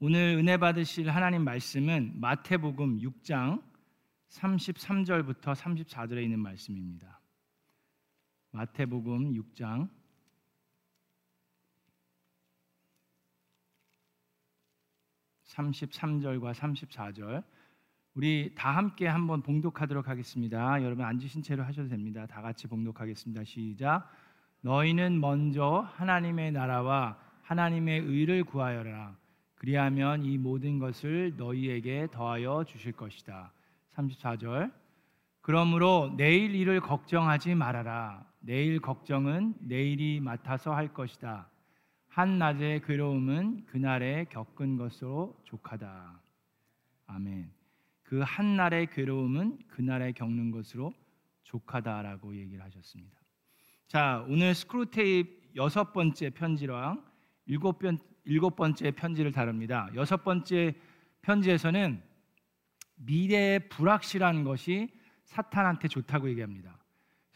오늘 은혜 받으실 하나님 말씀은 마태복음 6장 33절부터 34절에 있는 말씀입니다. 마태복음 6장 33절과 34절 우리 다 함께 한번 봉독하도록 하겠습니다. 여러분 앉으신 채로 하셔도 됩니다. 다 같이 봉독하겠습니다. 시작. 너희는 먼저 하나님의 나라와 하나님의 의를 구하여라. 그리하면 이 모든 것을 너희에게 더하여 주실 것이다. 34절. 그러므로 내일 일을 걱정하지 말아라. 내일 걱정은 내일이 맡아서 할 것이다. 한낮의 괴로움은 그날에 겪은 것으로 족하다. 아멘. 그 한날의 괴로움은 그날에 겪는 것으로 족하다라고 얘기를 하셨습니다. 자, 오늘 스크루테이프 여섯 번째 편지랑 일곱, 번, 일곱 번째 편지를 다룹니다. 여섯 번째 편지에서는 미래의 불확실한 것이 사탄한테 좋다고 얘기합니다.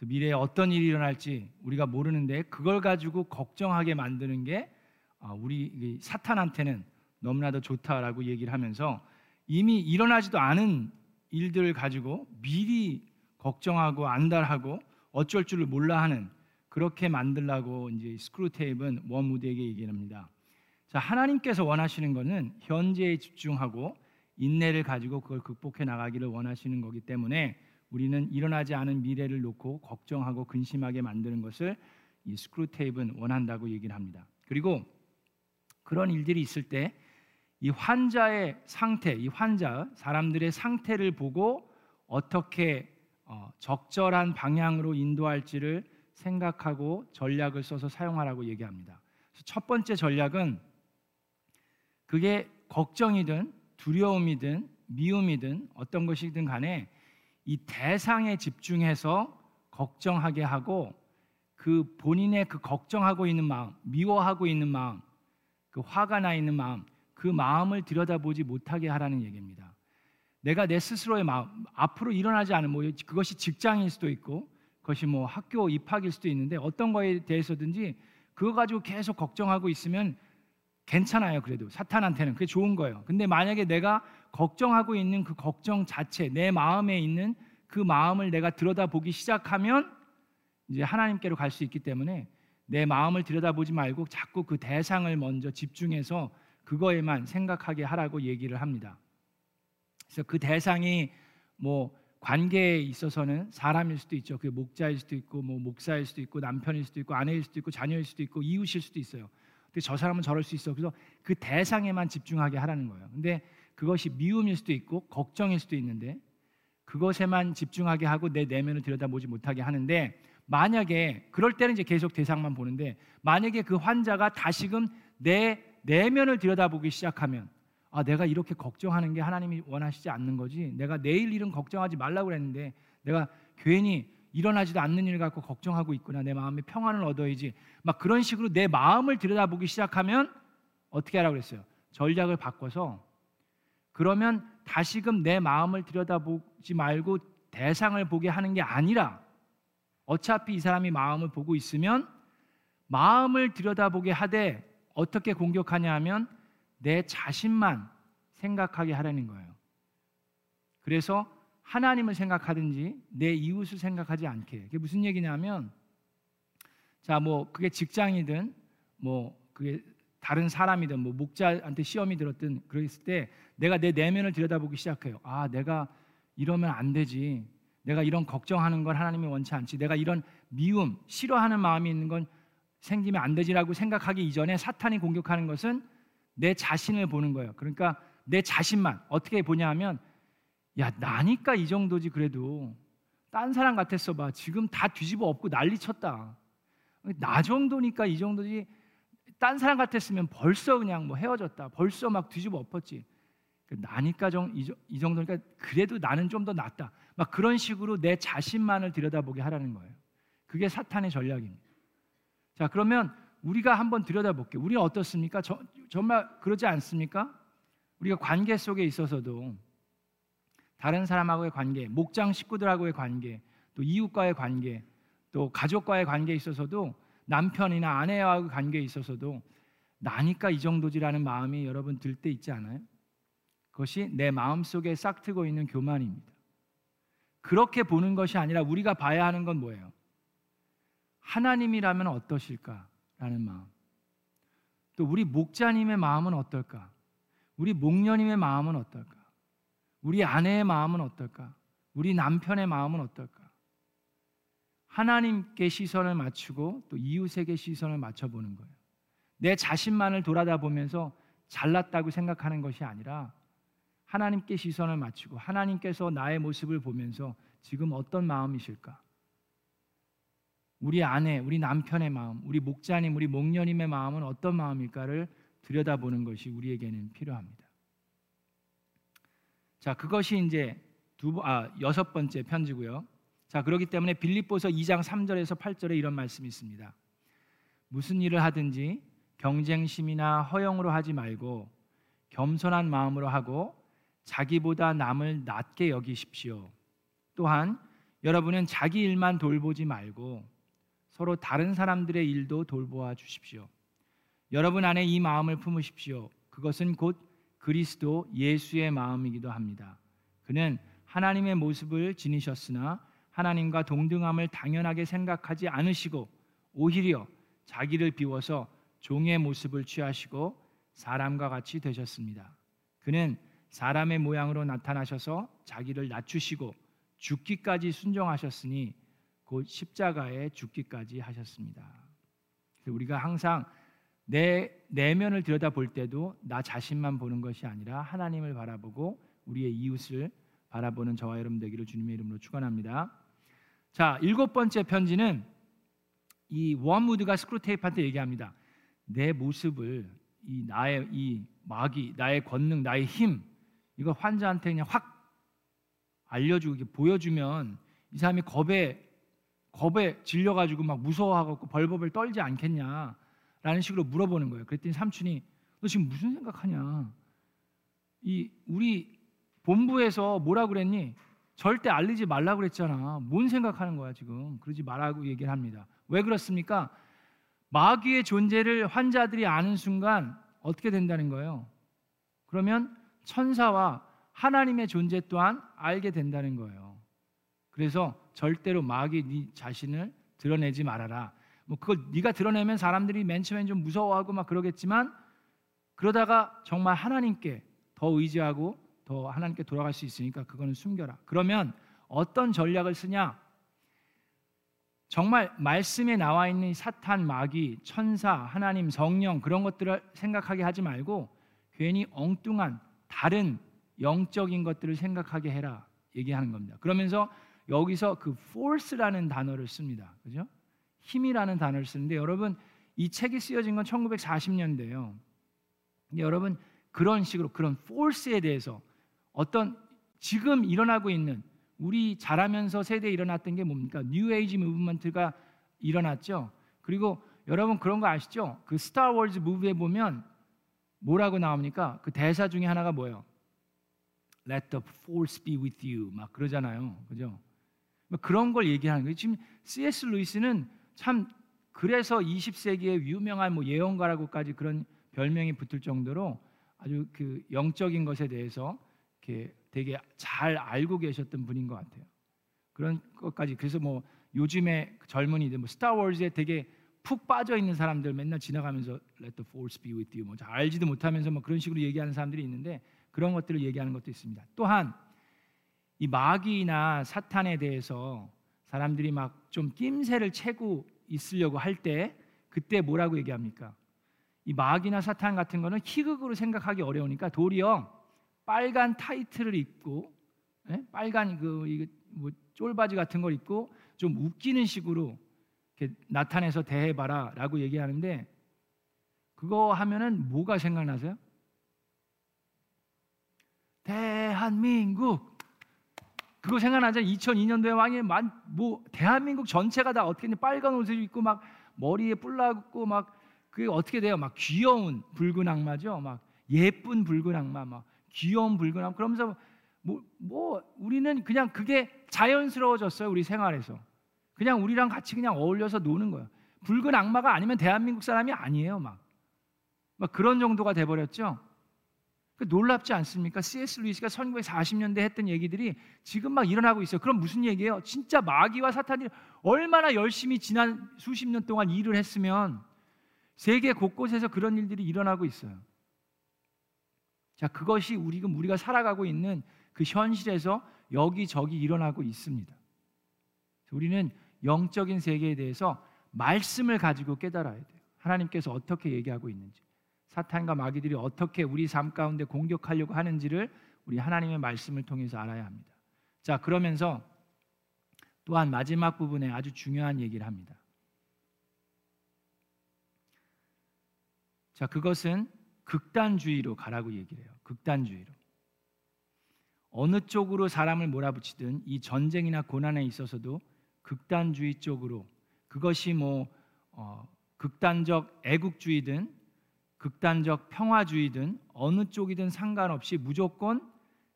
미래에 어떤 일이 일어날지 우리가 모르는데 그걸 가지고 걱정하게 만드는 게 아, 우리 사탄한테는 너무나도 좋다라고 얘기를 하면서 이미 일어나지도 않은 일들을 가지고 미리 걱정하고 안달하고 어쩔 줄을 몰라 하는 그렇게 만들라고 이제 스크루테이프는 원무드에게 얘기합니다. 자, 하나님께서 원하시는 것은 현재에 집중하고 인내를 가지고 그걸 극복해 나가기를 원하시는 거기 때문에 우리는 일어나지 않은 미래를 놓고 걱정하고 근심하게 만드는 것을 이 스크루테이프는 원한다고 얘기를 합니다. 그리고 그런 일들이 있을 때 이 환자의 상태, 이 환자 사람들의 상태를 보고 어떻게 어, 적절한 방향으로 인도할지를 생각하고 전략을 써서 사용하라고 얘기합니다. 첫 번째 전략은 그게 걱정이든 두려움이든 미움이든 어떤 것이든 간에 이 대상에 집중해서 걱정하게 하고 그 본인의 그 걱정하고 있는 마음, 미워하고 있는 마음, 그 화가 나 있는 마음, 그 마음을 들여다보지 못하게 하라는 얘기입니다. 내가 내 스스로의 마음, 앞으로 일어나지 않은 뭐 그것이 직장일 수도 있고 그것이 뭐 학교 입학일 수도 있는데 어떤 거에 대해서든지 그거 가지고 계속 걱정하고 있으면 괜찮아요. 그래도 사탄한테는 그게 좋은 거예요. 근데 만약에 내가 걱정하고 있는 그 걱정 자체, 내 마음에 있는 그 마음을 내가 들여다보기 시작하면 이제 하나님께로 갈 수 있기 때문에 내 마음을 들여다보지 말고 자꾸 그 대상을 먼저 집중해서 그거에만 생각하게 하라고 얘기를 합니다. 그래서 그 대상이 뭐 관계에 있어서는 사람일 수도 있죠. 그 목자일 수도 있고 뭐 목사일 수도 있고 남편일 수도 있고 아내일 수도 있고 자녀일 수도 있고 이웃일 수도 있어요. 근데 저 사람은 저럴 수 있어. 그래서 그 대상에만 집중하게 하라는 거예요. 근데 그것이 미움일 수도 있고 걱정일 수도 있는데 그것에만 집중하게 하고 내 내면을 들여다보지 못하게 하는데 만약에 그럴 때는 이제 계속 대상만 보는데 만약에 그 환자가 다시금 내 내면을 들여다보기 시작하면 아 내가 이렇게 걱정하는 게 하나님이 원하시지 않는 거지 내가 내일 일은 걱정하지 말라고 그랬는데 내가 괜히 일어나지도 않는 일 갖고 걱정하고 있구나. 내 마음에 평안을 얻어야지. 막 그런 식으로 내 마음을 들여다보기 시작하면 어떻게 하라고 그랬어요? 전략을 바꿔서 그러면 다시금 내 마음을 들여다보지 말고 대상을 보게 하는 게 아니라 어차피 이 사람이 마음을 보고 있으면 마음을 들여다보게 하되 어떻게 공격하냐 하면 내 자신만 생각하게 하라는 거예요. 그래서 하나님을 생각하든지 내 이웃을 생각하지 않게. 그게 무슨 얘기냐면 자, 뭐 그게 직장이든 뭐 그게 다른 사람이든 뭐 목자한테 시험이 들었든 그랬을 때 내가 내 내면을 들여다보기 시작해요. 아, 내가 이러면 안 되지. 내가 이런 걱정하는 건 하나님이 원치 않지. 내가 이런 미움, 싫어하는 마음이 있는 건 생기면 안 되지라고 생각하기 이전에 사탄이 공격하는 것은 내 자신을 보는 거예요. 그러니까 내 자신만 어떻게 보냐 하면 야, 나니까 이 정도지 그래도 딴 사람 같았어 봐. 지금 다 뒤집어 엎고 난리 쳤다. 나 정도니까 이 정도지 딴 사람 같았으면 벌써 그냥 뭐 헤어졌다. 벌써 막 뒤집어 엎었지. 그 나니까 정, 이 정도니까 그래도 나는 좀 더 낫다. 막 그런 식으로 내 자신만을 들여다보게 하라는 거예요. 그게 사탄의 전략입니다. 자, 그러면 우리가 한번 들여다볼게요. 우리는 어떻습니까? 저, 정말 그러지 않습니까? 우리가 관계 속에 있어서도 다른 사람하고의 관계, 목장 식구들하고의 관계, 또 이웃과의 관계, 또 가족과의 관계에 있어서도 남편이나 아내와의 관계에 있어서도 나니까 이 정도지라는 마음이 여러분 들 때 있지 않아요? 그것이 내 마음 속에 싹트고 있는 교만입니다. 그렇게 보는 것이 아니라 우리가 봐야 하는 건 뭐예요? 하나님이라면 어떠실까라는 마음. 또 우리 목자님의 마음은 어떨까? 우리 목녀님의 마음은 어떨까? 우리 아내의 마음은 어떨까? 우리 남편의 마음은 어떨까? 하나님께 시선을 맞추고 또 이웃에게 시선을 맞춰보는 거예요. 내 자신만을 돌아다 보면서 잘났다고 생각하는 것이 아니라 하나님께 시선을 맞추고 하나님께서 나의 모습을 보면서 지금 어떤 마음이실까? 우리 아내, 우리 남편의 마음, 우리 목자님, 우리 목녀님의 마음은 어떤 마음일까를 들여다보는 것이 우리에게는 필요합니다. 자, 그것이 이제 두 아, 여섯 번째 편지고요. 자, 그렇기 때문에 빌립보서 2장 3절에서 8절에 이런 말씀이 있습니다. 무슨 일을 하든지 경쟁심이나 허영으로 하지 말고 겸손한 마음으로 하고 자기보다 남을 낮게 여기십시오. 또한 여러분은 자기 일만 돌보지 말고 서로 다른 사람들의 일도 돌보아 주십시오. 여러분 안에 이 마음을 품으십시오. 그것은 곧 그리스도 예수의 마음이기도 합니다. 그는 하나님의 모습을 지니셨으나 하나님과 동등함을 당연하게 생각하지 않으시고 오히려 자기를 비워서 종의 모습을 취하시고 사람과 같이 되셨습니다. 그는 사람의 모양으로 나타나셔서 자기를 낮추시고 죽기까지 순종하셨으니 곧 십자가에 죽기까지 하셨습니다. 우리가 항상 내 내면을 들여다 볼 때도 나 자신만 보는 것이 아니라 하나님을 바라보고 우리의 이웃을 바라보는 저와 여러분 되기를 주님의 이름으로 축원합니다. 자, 일곱 번째 편지는 이 워무드가 스크루테이프한테 얘기합니다. 내 모습을 이 나의 이 마귀, 나의 권능, 나의 힘 이거 환자한테 그냥 확 알려주고 보여주면 이 사람이 겁에 겁에 질려가지고 막 무서워하고 벌벌벌 떨지 않겠냐 라는 식으로 물어보는 거예요. 그랬더니 삼촌이 너 지금 무슨 생각하냐? 이 우리 본부에서 뭐라 그랬니? 절대 알리지 말라 그랬잖아. 뭔 생각하는 거야 지금? 그러지 말라고 얘기를 합니다. 왜 그렇습니까? 마귀의 존재를 환자들이 아는 순간 어떻게 된다는 거예요? 그러면 천사와 하나님의 존재 또한 알게 된다는 거예요. 그래서 절대로 마귀 네 자신을 드러내지 말아라. 뭐 그걸 네가 드러내면 사람들이 맨 처음엔 좀 무서워하고 막 그러겠지만 그러다가 정말 하나님께 더 의지하고 더 하나님께 돌아갈 수 있으니까 그거는 숨겨라. 그러면 어떤 전략을 쓰냐? 정말 말씀에 나와 있는 사탄, 마귀, 천사, 하나님, 성령 그런 것들을 생각하게 하지 말고 괜히 엉뚱한 다른 영적인 것들을 생각하게 해라 얘기하는 겁니다. 그러면서 여기서 그 force라는 단어를 씁니다. 그죠? 힘이라는 단어를 쓰는데 여러분 이 책이 쓰여진 건 1940년대예요. 근데 여러분 그런 식으로 그런 force에 대해서 어떤 지금 일어나고 있는 우리 자라면서 세대에 일어났던 게 뭡니까? New Age movement가 일어났죠. 그리고 여러분 그런 거 아시죠? 그 스타워즈 무비에 보면 뭐라고 나옵니까? 그 대사 중에 하나가 뭐예요? Let the force be with you 막 그러잖아요. 그죠? 뭐 그런 걸 얘기하는 거예요. 지금 C.S. 루이스는 참 그래서 20세기의 유명한 뭐 예언가라고까지 그런 별명이 붙을 정도로 아주 그 영적인 것에 대해서 이렇게 되게 잘 알고 계셨던 분인 것 같아요. 그런 것까지 그래서 뭐 요즘에 젊은이들 뭐 스타워즈에 되게 푹 빠져 있는 사람들 맨날 지나가면서 Let the force be with you 뭐 알지도 못하면서 뭐 그런 식으로 얘기하는 사람들이 있는데 그런 것들을 얘기하는 것도 있습니다. 또한 이 마귀나 사탄에 대해서 사람들이 막 좀 낌새를 채고 있으려고 할 때 그때 뭐라고 얘기합니까? 이 마귀나 사탄 같은 거는 희극으로 생각하기 어려우니까 도리어 빨간 타이트를 입고 예? 빨간 그 이거 뭐 쫄바지 같은 걸 입고 좀 웃기는 식으로 나타내서 대해봐라라고 얘기하는데 그거 하면은 뭐가 생각나세요? 대한민국 그거 생각나죠? 2002년도에 왕이 뭐 대한민국 전체가 다 어떻게 빨간 옷을 입고 막 머리에 뿔나고 막 그게 어떻게 돼요? 막 귀여운 붉은 악마죠. 막 예쁜 붉은 악마, 막 귀여운 붉은 악마. 그러면서 뭐, 뭐 우리는 그냥 그게 자연스러워졌어요. 우리 생활에서 그냥 우리랑 같이 그냥 어울려서 노는 거예요. 붉은 악마가 아니면 대한민국 사람이 아니에요. 막 막 그런 정도가 돼 버렸죠. 그 놀랍지 않습니까? C.S. 루이스가 1940년대 했던 얘기들이 지금 막 일어나고 있어요. 그럼 무슨 얘기예요? 진짜 마귀와 사탄이 얼마나 열심히 지난 수십 년 동안 일을 했으면 세계 곳곳에서 그런 일들이 일어나고 있어요. 자, 그것이 우리 가 우리가 살아가고 있는 그 현실에서 여기저기 일어나고 있습니다. 우리는 영적인 세계에 대해서 말씀을 가지고 깨달아야 돼요. 하나님께서 어떻게 얘기하고 있는지, 사탄과 마귀들이 어떻게 우리 삶 가운데 공격하려고 하는지를 우리 하나님의 말씀을 통해서 알아야 합니다. 자, 그러면서 또한 마지막 부분에 아주 중요한 얘기를 합니다. 자, 그것은 극단주의로 가라고 얘기를 해요. 극단주의로. 어느 쪽으로 사람을 몰아붙이든 이 전쟁이나 고난에 있어서도 극단주의 쪽으로 그것이 뭐 어, 극단적 애국주의든 극단적 평화주의든 어느 쪽이든 상관없이 무조건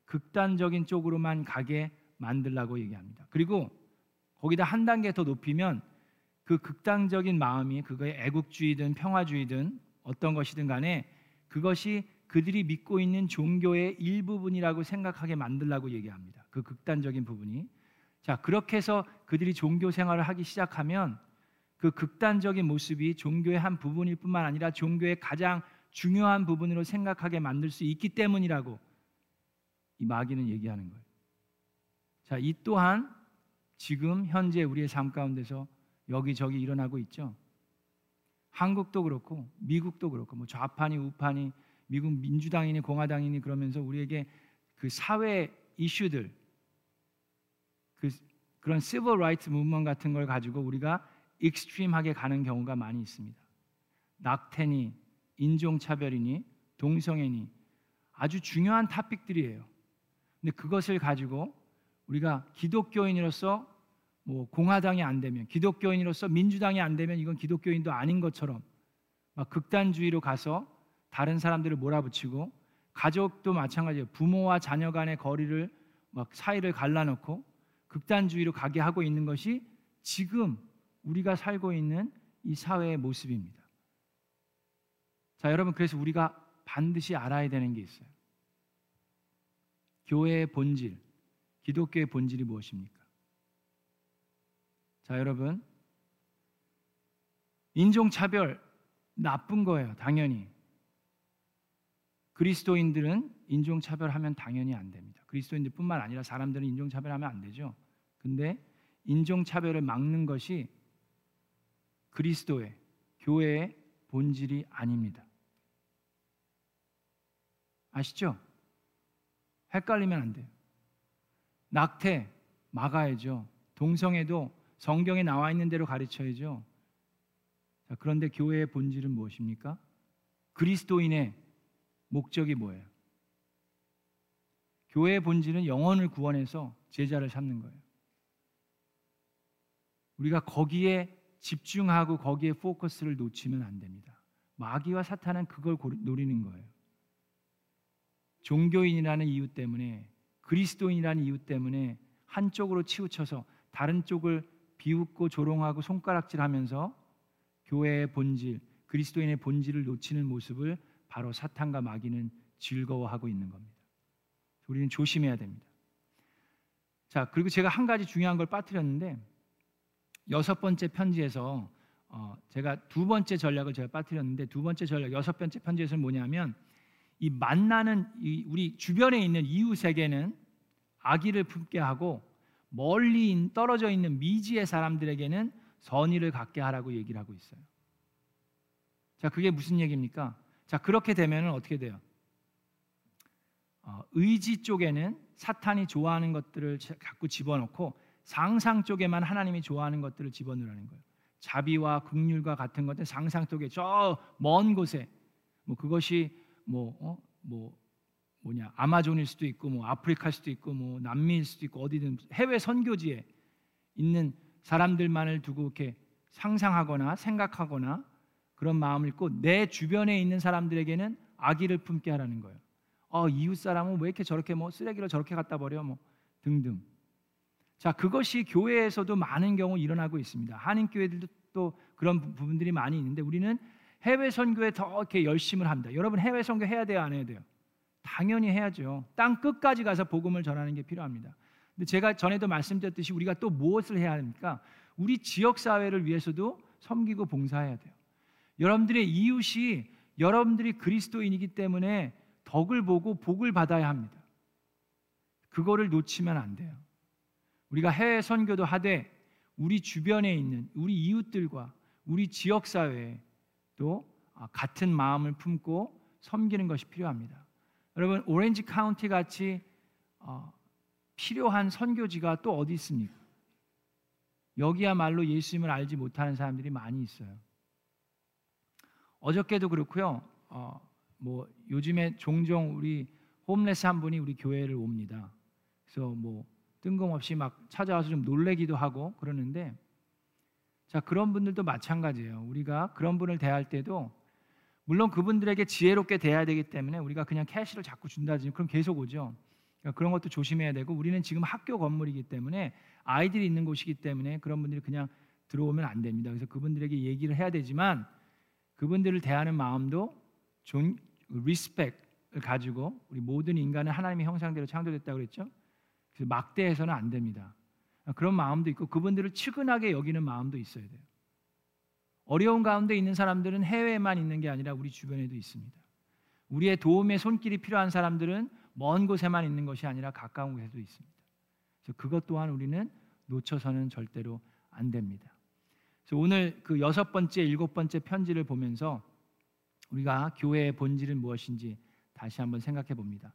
극단적인 쪽으로만 가게 만들라고 얘기합니다. 그리고 거기다 한 단계 더 높이면 그 극단적인 마음이 그거의 애국주의든 평화주의든 어떤 것이든 간에 그것이 그들이 믿고 있는 종교의 일부분이라고 생각하게 만들라고 얘기합니다. 그 극단적인 부분이. 자, 그렇게 해서 그들이 종교 생활을 하기 시작하면 그 극단적인 모습이 종교의 한 부분일 뿐만 아니라 종교의 가장 중요한 부분으로 생각하게 만들 수 있기 때문이라고 이 마귀는 얘기하는 거예요. 자, 이 또한 지금 현재 우리의 삶 가운데서 여기저기 일어나고 있죠. 한국도 그렇고 미국도 그렇고 뭐 좌판이 우판이 미국 민주당이니 공화당이니 그러면서 우리에게 그 사회 이슈들 그 그런 시블 라이트 무브먼 같은 걸 가지고 우리가 extreme하게 가는 경우가 많이 있습니다. 낙태니 인종차별이니 동성애니 아주 중요한 topic들이에요. 근데 그것을 가지고 우리가 기독교인으로서 뭐 공화당이 안 되면 기독교인으로서 민주당이 안 되면 이건 기독교인도 아닌 것처럼 막 극단주의로 가서 다른 사람들을 몰아붙이고 가족도 마찬가지예요. 부모와 자녀 간의 거리를 막 사이를 갈라놓고 극단주의로 가게 하고 있는 것이 지금 우리가 살고 있는 이 사회의 모습입니다. 자, 여러분 그래서 우리가 반드시 알아야 되는 게 있어요. 교회의 본질, 기독교의 본질이 무엇입니까? 자, 여러분. 인종차별 나쁜 거예요, 당연히. 그리스도인들은 인종차별하면 당연히 안 됩니다. 그리스도인들뿐만 아니라 사람들은 인종차별하면 안 되죠. 근데 인종차별을 막는 것이 그리스도의 교회의 본질이 아닙니다. 아시죠? 헷갈리면 안 돼요. 낙태 막아야죠. 동성애도 성경에 나와 있는 대로 가르쳐야죠. 자, 그런데 교회의 본질은 무엇입니까? 그리스도인의 목적이 뭐예요? 교회의 본질은 영혼을 구원해서 제자를 삼는 거예요. 우리가 거기에 집중하고 거기에 포커스를 놓치면 안 됩니다. 마귀와 사탄은 그걸 노리는 거예요. 종교인이라는 이유 때문에 그리스도인이라는 이유 때문에 한쪽으로 치우쳐서 다른 쪽을 비웃고 조롱하고 손가락질하면서 교회의 본질, 그리스도인의 본질을 놓치는 모습을 바로 사탄과 마귀는 즐거워하고 있는 겁니다. 우리는 조심해야 됩니다. 자, 그리고 제가 한 가지 중요한 걸 빠뜨렸는데 여섯 번째 편지에서 어, 제가 두 번째 전략을 제가 빠뜨렸는데 두 번째 전략 여섯 번째 편지에서는 뭐냐면 이 만나는 이 우리 주변에 있는 이웃에게는 악의를 품게 하고 멀리 떨어져 있는 미지의 사람들에게는 선의를 갖게 하라고 얘기를 하고 있어요. 자, 그게 무슨 얘기입니까? 자, 그렇게 되면 어떻게 돼요? 어, 의지 쪽에는 사탄이 좋아하는 것들을 자꾸 집어넣고 상상 쪽에만 하나님이 좋아하는 것들을 집어넣으라는 거예요. 자비와 극률과 같은 것들 상상 쪽에 저 먼 곳에 뭐 그것이 뭐 어? 뭐 뭐냐 아마존일 수도 있고 뭐 아프리카일 수도 있고 뭐 남미일 수도 있고 어디든 해외 선교지에 있는 사람들만을 두고 이렇게 상상하거나 생각하거나 그런 마음을 있고 내 주변에 있는 사람들에게는 악의를 품게 하라는 거예요. 어, 이웃 사람은 왜 이렇게 저렇게 뭐 쓰레기를 저렇게 갖다 버려 뭐 등등. 자, 그것이 교회에서도 많은 경우 일어나고 있습니다. 한인 교회들도 또 그런 부분들이 많이 있는데 우리는 해외 선교에 더 이렇게 열심을 합니다. 여러분 해외 선교 해야 돼요, 안 해야 돼요? 당연히 해야죠. 땅 끝까지 가서 복음을 전하는 게 필요합니다. 근데 제가 전에도 말씀드렸듯이 우리가 또 무엇을 해야 합니까? 우리 지역 사회를 위해서도 섬기고 봉사해야 돼요. 여러분들의 이웃이 여러분들이 그리스도인이기 때문에 덕을 보고 복을 받아야 합니다. 그거를 놓치면 안 돼요. 우리가 해외 선교도 하되 우리 주변에 있는 우리 이웃들과 우리 지역 사회에 또 아, 같은 마음을 품고 섬기는 것이 필요합니다. 여러분 오렌지 카운티 같이 어, 필요한 선교지가 또 어디 있습니까? 여기야말로 예수님을 알지 못하는 사람들이 많이 있어요. 어저께도 그렇고요. 어, 뭐 요즘에 종종 우리 홈레스 한 분이 우리 교회를 옵니다. 그래서 뭐 뜬금없이 막 찾아와서 좀 놀래기도 하고 그러는데 자 그런 분들도 마찬가지예요. 우리가 그런 분을 대할 때도 물론 그분들에게 지혜롭게 대해야 되기 때문에 우리가 그냥 cash를 자꾸 준다든지 그럼 계속 오죠. 그러니까 그런 것도 조심해야 되고 우리는 지금 학교 건물이기 때문에 아이들이 있는 곳이기 때문에 그런 분들이 그냥 들어오면 안 됩니다. 그래서 그분들에게 얘기를 해야 되지만 그분들을 대하는 마음도 존 respect를 가지고 우리 모든 인간은 하나님의 형상대로 창조됐다고 그랬죠. 그래서 막대해서는 안 됩니다. 그런 마음도 있고 그분들을 측은하게 여기는 마음도 있어야 돼요. 어려운 가운데 있는 사람들은 해외에만 있는 게 아니라 우리 주변에도 있습니다. 우리의 도움의 손길이 필요한 사람들은 먼 곳에만 있는 것이 아니라 가까운 곳에도 있습니다. 그래서 그것 또한 우리는 놓쳐서는 절대로 안 됩니다. 그래서 오늘 그 여섯 번째, 일곱 번째 편지를 보면서 우리가 교회의 본질은 무엇인지 다시 한번 생각해 봅니다.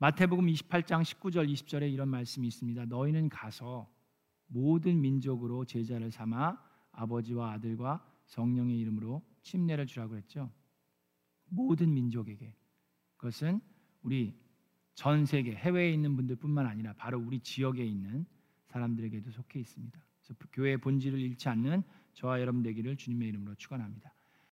마태복음 28장 19절 20절에 이런 말씀이 있습니다. 너희는 가서 모든 민족으로 제자를 삼아 아버지와 아들과 성령의 이름으로 침례를 주라고 했죠. 모든 민족에게 그것은 우리 전 세계 해외에 있는 분들뿐만 아니라 바로 우리 지역에 있는 사람들에게도 속해 있습니다. 그래서 교회의 본질을 잃지 않는 저와 여러분 되기를 주님의 이름으로 축원합니다.